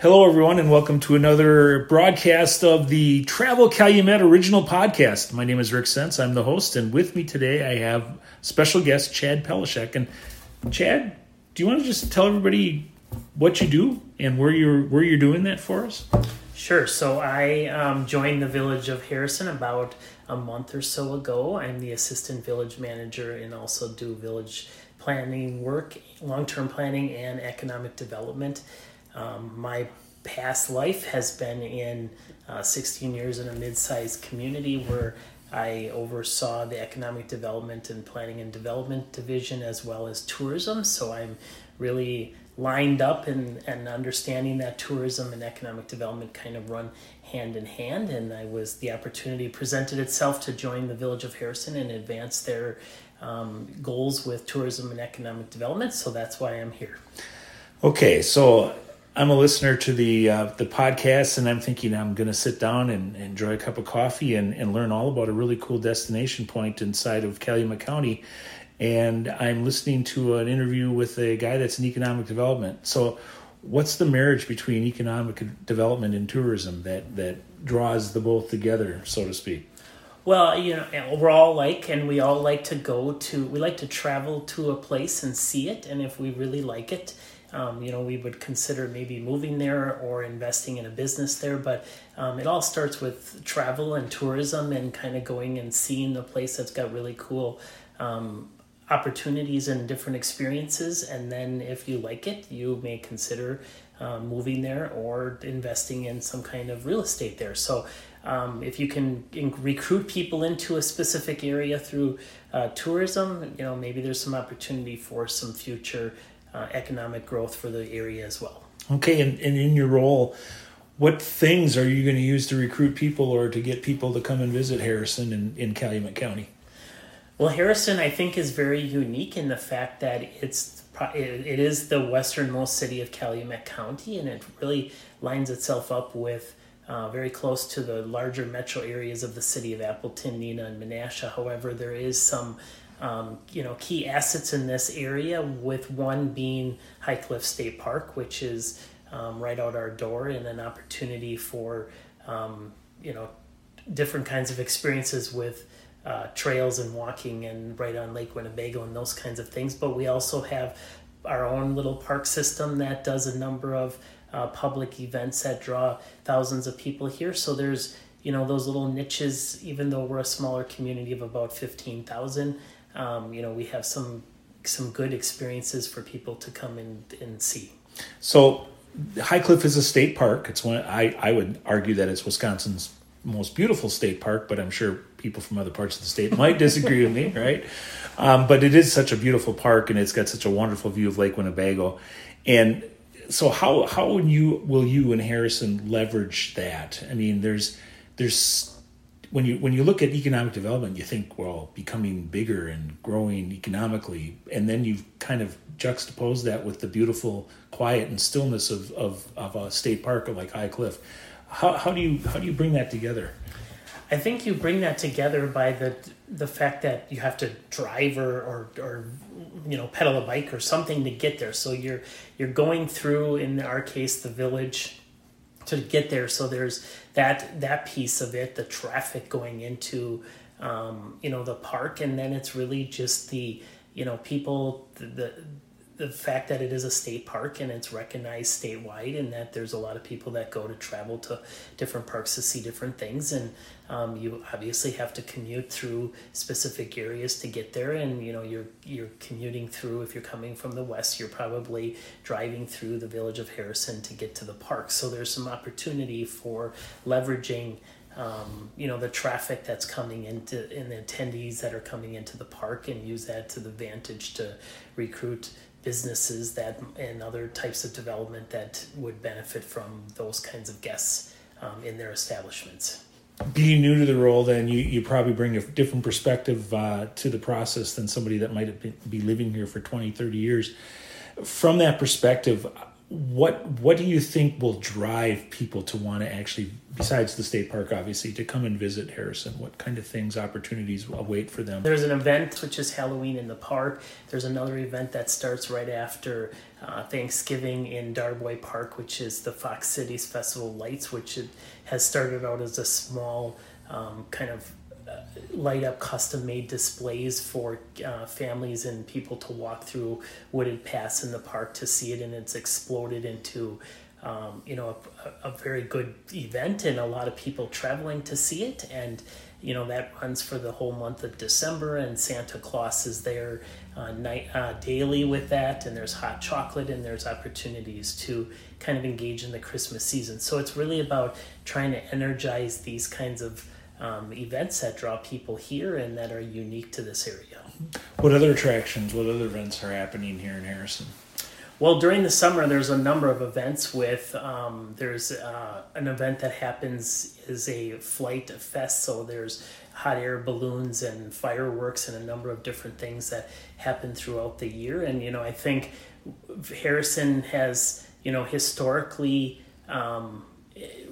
Hello, everyone, and welcome to another broadcast of the Travel Calumet Original Podcast. My name is Rick Sense. I'm the host, and with me today I have special guest Chad Pelishek. And Chad, do you want to just tell everybody what you do and where you're where you're doing that for us? Sure. So I um, joined the village of Harrison about a month or so ago. I'm the assistant village manager and also do village planning work, long term planning, and economic development. Um, my past life has been in uh, 16 years in a mid sized community where I oversaw the economic development and planning and development division as well as tourism. So I'm really lined up and, and understanding that tourism and economic development kind of run hand in hand. And I was the opportunity presented itself to join the village of Harrison and advance their um, goals with tourism and economic development. So that's why I'm here. Okay, so I'm a listener to the uh, the podcast, and I'm thinking I'm going to sit down and, enjoy a cup of coffee and, and learn all about a really cool destination point inside of Calumet County. And I'm listening to an interview with a guy that's in economic development. So, what's the marriage between economic development and tourism that that draws the both together, so to speak? Well, you know, we're all like, and we all like to go to, we like to travel to a place and see it, and if we really like it um, you know, we would consider maybe moving there or investing in a business there. But um, it all starts with travel and tourism and kind of going and seeing the place that's got really cool um, opportunities and different experiences. And then if you like it, you may consider um, moving there or investing in some kind of real estate there. So um, if you can recruit people into a specific area through uh, tourism, you know maybe there's some opportunity for some future economic growth for the area as well. Okay, and, and in your role, what things are you going to use to recruit people or to get people to come and visit Harrison in, in Calumet County? Well, Harrison, I think, is very unique in the fact that it's it is the westernmost city of Calumet County, and it really lines itself up with uh, very close to the larger metro areas of the city of Appleton, Neenah, and Menasha. However, there is some um, you know key assets in this area with one being high cliff state park which is um, right out our door and an opportunity for um, you know different kinds of experiences with uh, trails and walking and right on lake winnebago and those kinds of things. But we also have our own little park system that does a number of uh, public events that draw thousands of people here. So there's you know those little niches even though we're a smaller community of about 15000 um, you know, we have some some good experiences for people to come and, and see. So, High Cliff is a state park. It's one I, I would argue that it's Wisconsin's most beautiful state park, but I'm sure people from other parts of the state might disagree with me, right? Um, but it is such a beautiful park, and it's got such a wonderful view of Lake Winnebago. And so, how how would you will you and Harrison leverage that? I mean, there's there's when you when you look at economic development, you think, well, becoming bigger and growing economically, and then you kind of juxtapose that with the beautiful quiet and stillness of of, of a state park like High Cliff. How, how do you how do you bring that together? I think you bring that together by the the fact that you have to drive or, or, or you know pedal a bike or something to get there. So you're you're going through in our case the village to get there. So there's that that piece of it, the traffic going into um, you know the park, and then it's really just the you know people the, the the fact that it is a state park and it's recognized statewide and that there's a lot of people that go to travel to different parks to see different things. And um, you obviously have to commute through specific areas to get there. And you know you're you're commuting through if you're coming from the west you're probably driving through the village of harrison to get to the park. So there's some opportunity for leveraging um, you know the traffic that's coming into and the attendees that are coming into the park and use that to the advantage to recruit businesses that and other types of development that would benefit from those kinds of guests um, in their establishments. Being new to the role, then you, you probably bring a different perspective uh, to the process than somebody that might have been, be living here for 20, 30 years. From that perspective, what what do you think will drive people to want to actually besides the state park obviously to come and visit harrison? What kind of things opportunities await for them? There's an event which is halloween in the park. There's another event that starts right after uh, thanksgiving in darboy park which is the fox cities festival lights which has started out as a small um, kind of light up custom made displays for uh, families and people to walk through wooded paths in the park to see it and it's exploded into um, you know a, a, very good event and a lot of people traveling to see it. And you know that runs for the whole month of december and santa claus is there uh, night uh, daily with that. And there's hot chocolate and there's opportunities to kind of engage in the christmas season. So it's really about trying to energize these kinds of um, events that draw people here and that are unique to this area. What other attractions, what other events are happening here in Harrison? Well, during the summer, there's a number of events. With um, there's uh, an event that happens is a flight fest. So there's hot air balloons and fireworks and a number of different things that happen throughout the year. And you know, I think Harrison has you know historically um,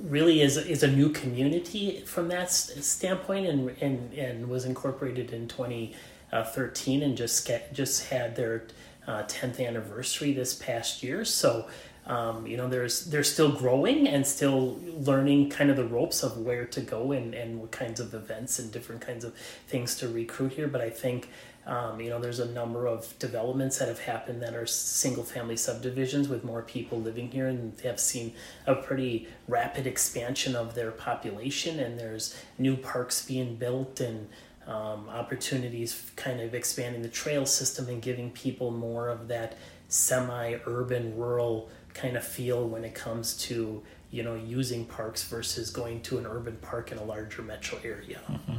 really is is a new community from that standpoint, and and and was incorporated in 2013, and just get, just had their uh, 10th anniversary this past year. So. Um, you know, there's they're still growing and still learning kind of the ropes of where to go and, and what kinds of events and different kinds of things to recruit here. But I think um, you know, there's a number of developments that have happened that are single family subdivisions with more people living here, and they have seen a pretty rapid expansion of their population. And there's new parks being built and um, opportunities kind of expanding the trail system and giving people more of that semi urban, rural kind of feel when it comes to you know using parks versus going to an urban park in a larger metro area. Mm-hmm.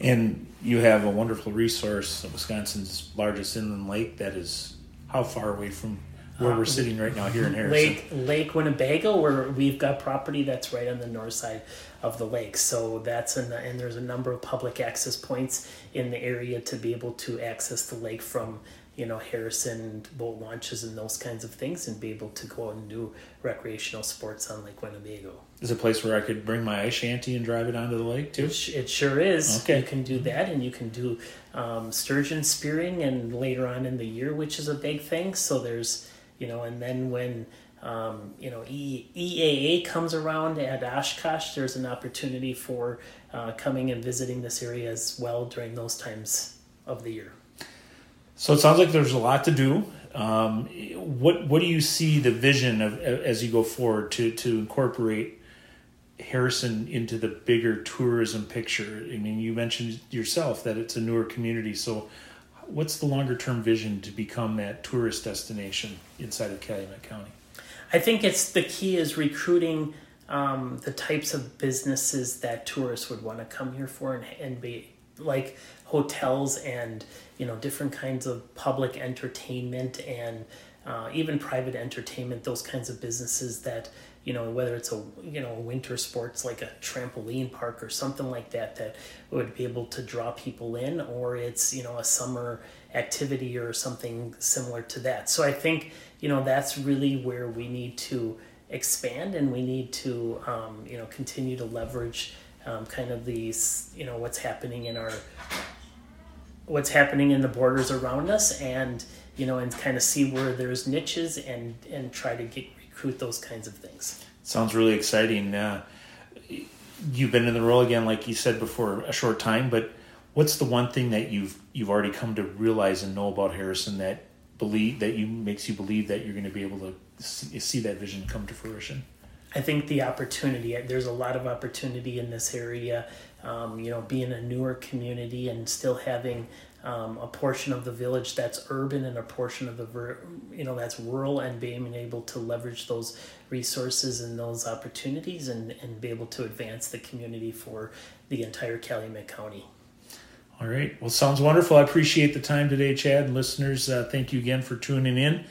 And you have a wonderful resource, Wisconsin's largest inland lake, that is how far away from where we're uh, sitting right now here in Harrison? Lake Lake Winnebago, where we've got property that's right on the north side of the lake. So that's an, and there's a number of public access points in the area to be able to access the lake from you know Harrison boat launches and those kinds of things, and be able to go out and do recreational sports on Lake Winnebago. Is a place where I could bring my ice shanty and drive it onto the lake too? It, it sure is. Okay, you can do that, and you can do um, sturgeon spearing, and later on in the year, which is a big thing. So there's you know, and then when um, you know e- EAA comes around at Oshkosh, there's an opportunity for uh, coming and visiting this area as well during those times of the year. So it sounds like there's a lot to do. Um, what what do you see the vision of as you go forward to to incorporate Harrison into the bigger tourism picture? I mean, you mentioned yourself that it's a newer community. So, what's the longer term vision to become that tourist destination inside of Calumet County? I think it's the key is recruiting um, the types of businesses that tourists would want to come here for and, and be like hotels and you know different kinds of public entertainment and uh, even private entertainment those kinds of businesses that you know whether it's a you know winter sports like a trampoline park or something like that that would be able to draw people in or it's you know a summer activity or something similar to that. So i think you know that's really where we need to expand and we need to um, you know continue to leverage um, kind of these you know what's happening in our what's happening in the borders around us and you know and kind of see where there's niches and and try to get recruit those kinds of things. Sounds really exciting. Uh, you've been in the role again like you said before a short time but what's the one thing that you've you've already come to realize and know about harrison that believe that you makes you believe that you're going to be able to see, see that vision come to fruition I think the opportunity, there's a lot of opportunity in this area. Um, you know, being a newer community and still having um, a portion of the village that's urban and a portion of the, you know, that's rural and being able to leverage those resources and those opportunities and, and be able to advance the community for the entire Calumet County. All right. Well, sounds wonderful. I appreciate the time today, Chad. And listeners, uh, thank you again for tuning in.